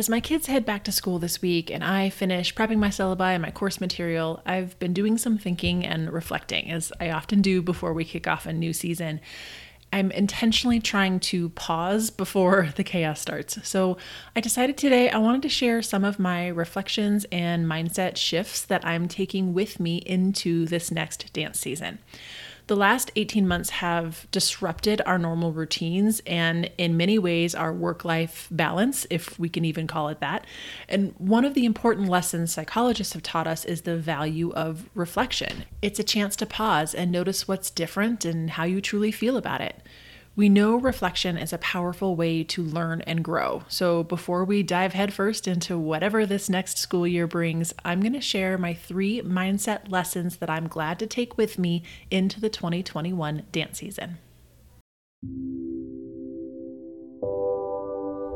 As my kids head back to school this week and I finish prepping my syllabi and my course material, I've been doing some thinking and reflecting, as I often do before we kick off a new season. I'm intentionally trying to pause before the chaos starts. So I decided today I wanted to share some of my reflections and mindset shifts that I'm taking with me into this next dance season the last 18 months have disrupted our normal routines and, in many ways, our work life balance, if we can even call it that. And one of the important lessons psychologists have taught us is the value of reflection. It's a chance to pause and notice what's different and how you truly feel about it. We know reflection is a powerful way to learn and grow. So, before we dive headfirst into whatever this next school year brings, I'm going to share my three mindset lessons that I'm glad to take with me into the 2021 dance season.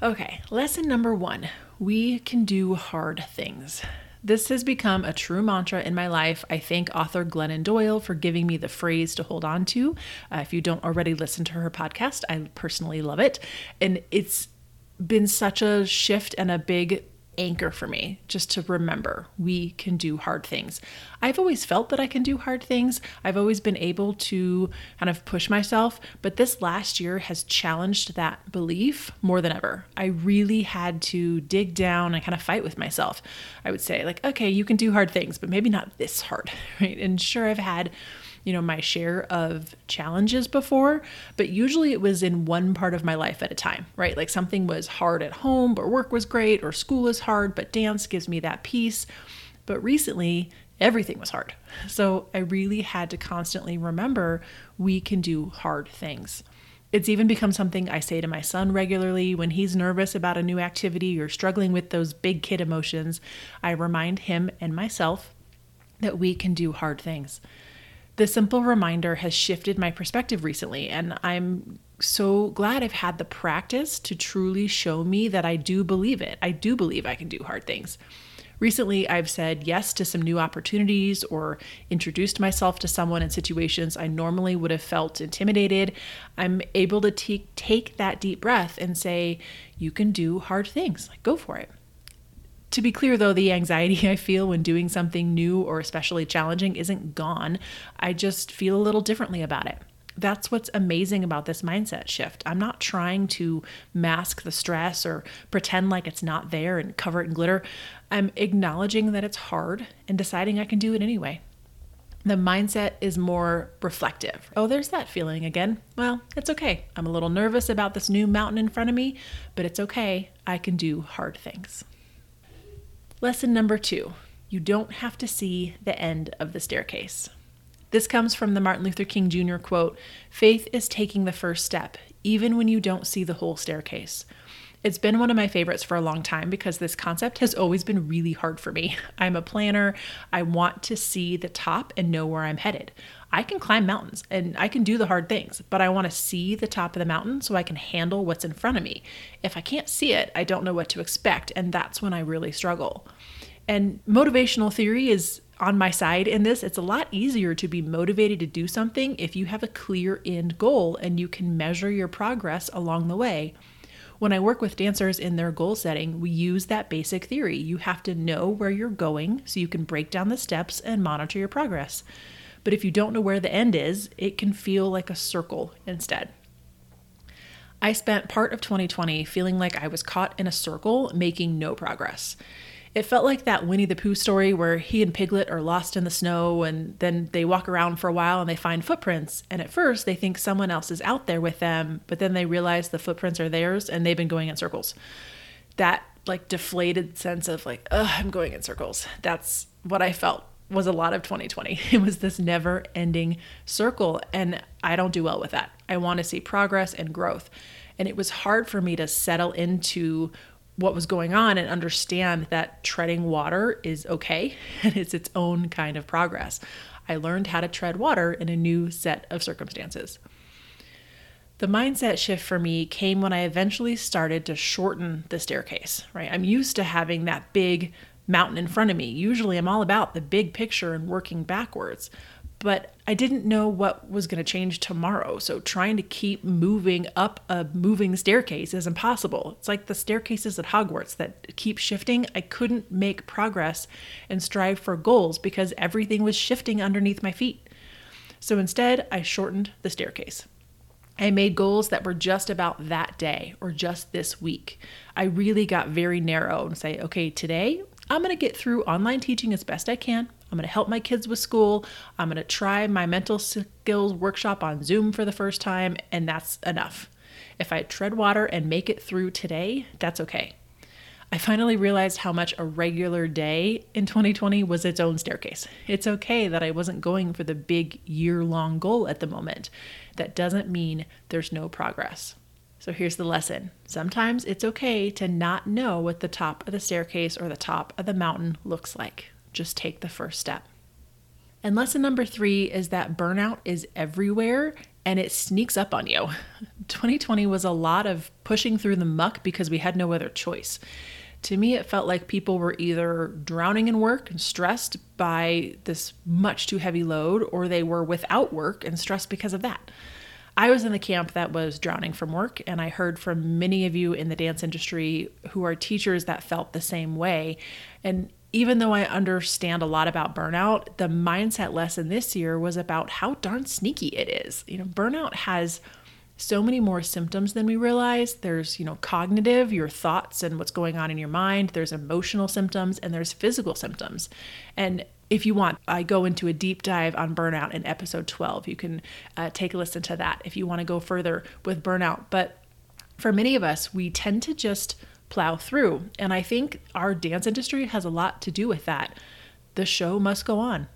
Okay, lesson number one we can do hard things. This has become a true mantra in my life. I thank author Glennon Doyle for giving me the phrase to hold on to. Uh, if you don't already listen to her podcast, I personally love it. And it's been such a shift and a big anchor for me just to remember we can do hard things. I've always felt that I can do hard things. I've always been able to kind of push myself, but this last year has challenged that belief more than ever. I really had to dig down and kind of fight with myself. I would say, like, okay, you can do hard things, but maybe not this hard, right? And sure, I've had you know, my share of challenges before, but usually it was in one part of my life at a time, right? Like something was hard at home, but work was great, or school is hard, but dance gives me that peace. But recently, everything was hard. So I really had to constantly remember we can do hard things. It's even become something I say to my son regularly when he's nervous about a new activity or struggling with those big kid emotions. I remind him and myself that we can do hard things the simple reminder has shifted my perspective recently, and I'm so glad I've had the practice to truly show me that I do believe it. I do believe I can do hard things. Recently, I've said yes to some new opportunities or introduced myself to someone in situations I normally would have felt intimidated. I'm able to t- take that deep breath and say, You can do hard things. Like, go for it. To be clear, though, the anxiety I feel when doing something new or especially challenging isn't gone. I just feel a little differently about it. That's what's amazing about this mindset shift. I'm not trying to mask the stress or pretend like it's not there and cover it in glitter. I'm acknowledging that it's hard and deciding I can do it anyway. The mindset is more reflective. Oh, there's that feeling again. Well, it's okay. I'm a little nervous about this new mountain in front of me, but it's okay. I can do hard things. Lesson number two you don't have to see the end of the staircase. This comes from the Martin Luther King Jr. quote Faith is taking the first step, even when you don't see the whole staircase. It's been one of my favorites for a long time because this concept has always been really hard for me. I'm a planner. I want to see the top and know where I'm headed. I can climb mountains and I can do the hard things, but I want to see the top of the mountain so I can handle what's in front of me. If I can't see it, I don't know what to expect, and that's when I really struggle. And motivational theory is on my side in this. It's a lot easier to be motivated to do something if you have a clear end goal and you can measure your progress along the way. When I work with dancers in their goal setting, we use that basic theory. You have to know where you're going so you can break down the steps and monitor your progress. But if you don't know where the end is, it can feel like a circle instead. I spent part of 2020 feeling like I was caught in a circle, making no progress. It felt like that Winnie the Pooh story where he and Piglet are lost in the snow and then they walk around for a while and they find footprints. And at first they think someone else is out there with them, but then they realize the footprints are theirs and they've been going in circles. That like deflated sense of like, ugh, I'm going in circles. That's what I felt was a lot of 2020. It was this never ending circle. And I don't do well with that. I want to see progress and growth. And it was hard for me to settle into what was going on and understand that treading water is okay and it's its own kind of progress. I learned how to tread water in a new set of circumstances. The mindset shift for me came when I eventually started to shorten the staircase, right? I'm used to having that big mountain in front of me. Usually I'm all about the big picture and working backwards but I didn't know what was going to change tomorrow. So trying to keep moving up a moving staircase is impossible. It's like the staircases at Hogwarts that keep shifting. I couldn't make progress and strive for goals because everything was shifting underneath my feet. So instead, I shortened the staircase. I made goals that were just about that day or just this week. I really got very narrow and say, okay, today I'm going to get through online teaching as best I can. I'm going to help my kids with school. I'm going to try my mental skills workshop on Zoom for the first time, and that's enough. If I tread water and make it through today, that's okay. I finally realized how much a regular day in 2020 was its own staircase. It's okay that I wasn't going for the big year long goal at the moment. That doesn't mean there's no progress. So here's the lesson sometimes it's okay to not know what the top of the staircase or the top of the mountain looks like. Just take the first step. And lesson number three is that burnout is everywhere and it sneaks up on you. 2020 was a lot of pushing through the muck because we had no other choice. To me, it felt like people were either drowning in work and stressed by this much too heavy load, or they were without work and stressed because of that. I was in the camp that was drowning from work, and I heard from many of you in the dance industry who are teachers that felt the same way. And even though I understand a lot about burnout, the mindset lesson this year was about how darn sneaky it is. You know, burnout has so many more symptoms than we realize. There's, you know, cognitive, your thoughts and what's going on in your mind, there's emotional symptoms, and there's physical symptoms. And if you want, I go into a deep dive on burnout in episode 12. You can uh, take a listen to that if you want to go further with burnout. But for many of us, we tend to just plow through. And I think our dance industry has a lot to do with that. The show must go on.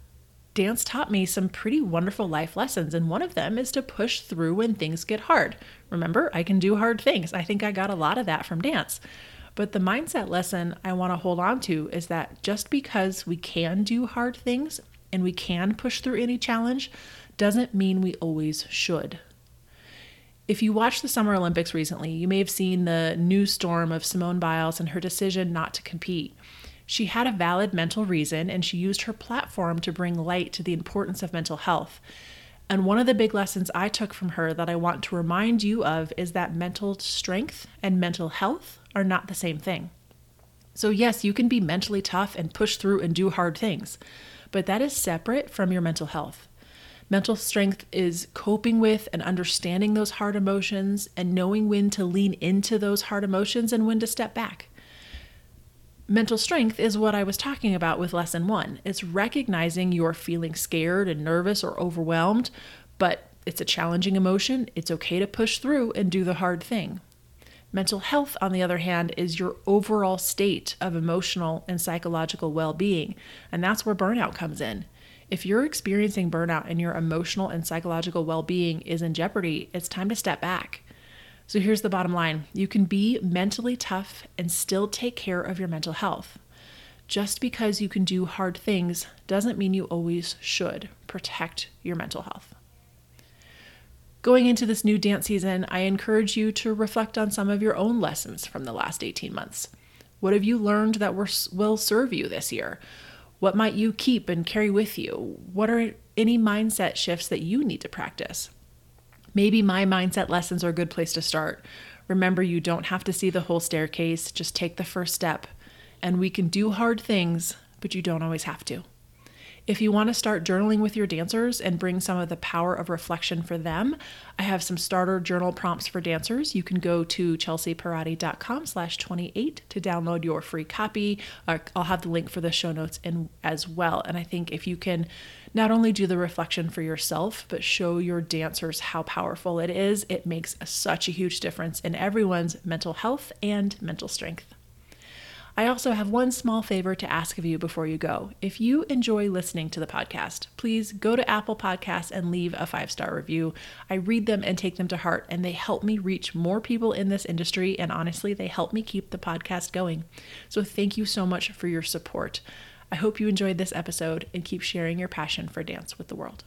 Dance taught me some pretty wonderful life lessons, and one of them is to push through when things get hard. Remember, I can do hard things. I think I got a lot of that from dance. But the mindset lesson I want to hold on to is that just because we can do hard things and we can push through any challenge doesn't mean we always should. If you watched the Summer Olympics recently, you may have seen the news storm of Simone Biles and her decision not to compete. She had a valid mental reason and she used her platform to bring light to the importance of mental health. And one of the big lessons I took from her that I want to remind you of is that mental strength and mental health are not the same thing. So, yes, you can be mentally tough and push through and do hard things, but that is separate from your mental health. Mental strength is coping with and understanding those hard emotions and knowing when to lean into those hard emotions and when to step back. Mental strength is what I was talking about with lesson one. It's recognizing you're feeling scared and nervous or overwhelmed, but it's a challenging emotion. It's okay to push through and do the hard thing. Mental health, on the other hand, is your overall state of emotional and psychological well being, and that's where burnout comes in. If you're experiencing burnout and your emotional and psychological well being is in jeopardy, it's time to step back. So here's the bottom line you can be mentally tough and still take care of your mental health. Just because you can do hard things doesn't mean you always should protect your mental health. Going into this new dance season, I encourage you to reflect on some of your own lessons from the last 18 months. What have you learned that will serve you this year? What might you keep and carry with you? What are any mindset shifts that you need to practice? Maybe my mindset lessons are a good place to start. Remember, you don't have to see the whole staircase, just take the first step. And we can do hard things, but you don't always have to. If you want to start journaling with your dancers and bring some of the power of reflection for them, I have some starter journal prompts for dancers. You can go to chelseapierotti.com slash 28 to download your free copy. Uh, I'll have the link for the show notes in as well. And I think if you can not only do the reflection for yourself, but show your dancers how powerful it is, it makes such a huge difference in everyone's mental health and mental strength. I also have one small favor to ask of you before you go. If you enjoy listening to the podcast, please go to Apple Podcasts and leave a five star review. I read them and take them to heart, and they help me reach more people in this industry. And honestly, they help me keep the podcast going. So thank you so much for your support. I hope you enjoyed this episode and keep sharing your passion for dance with the world.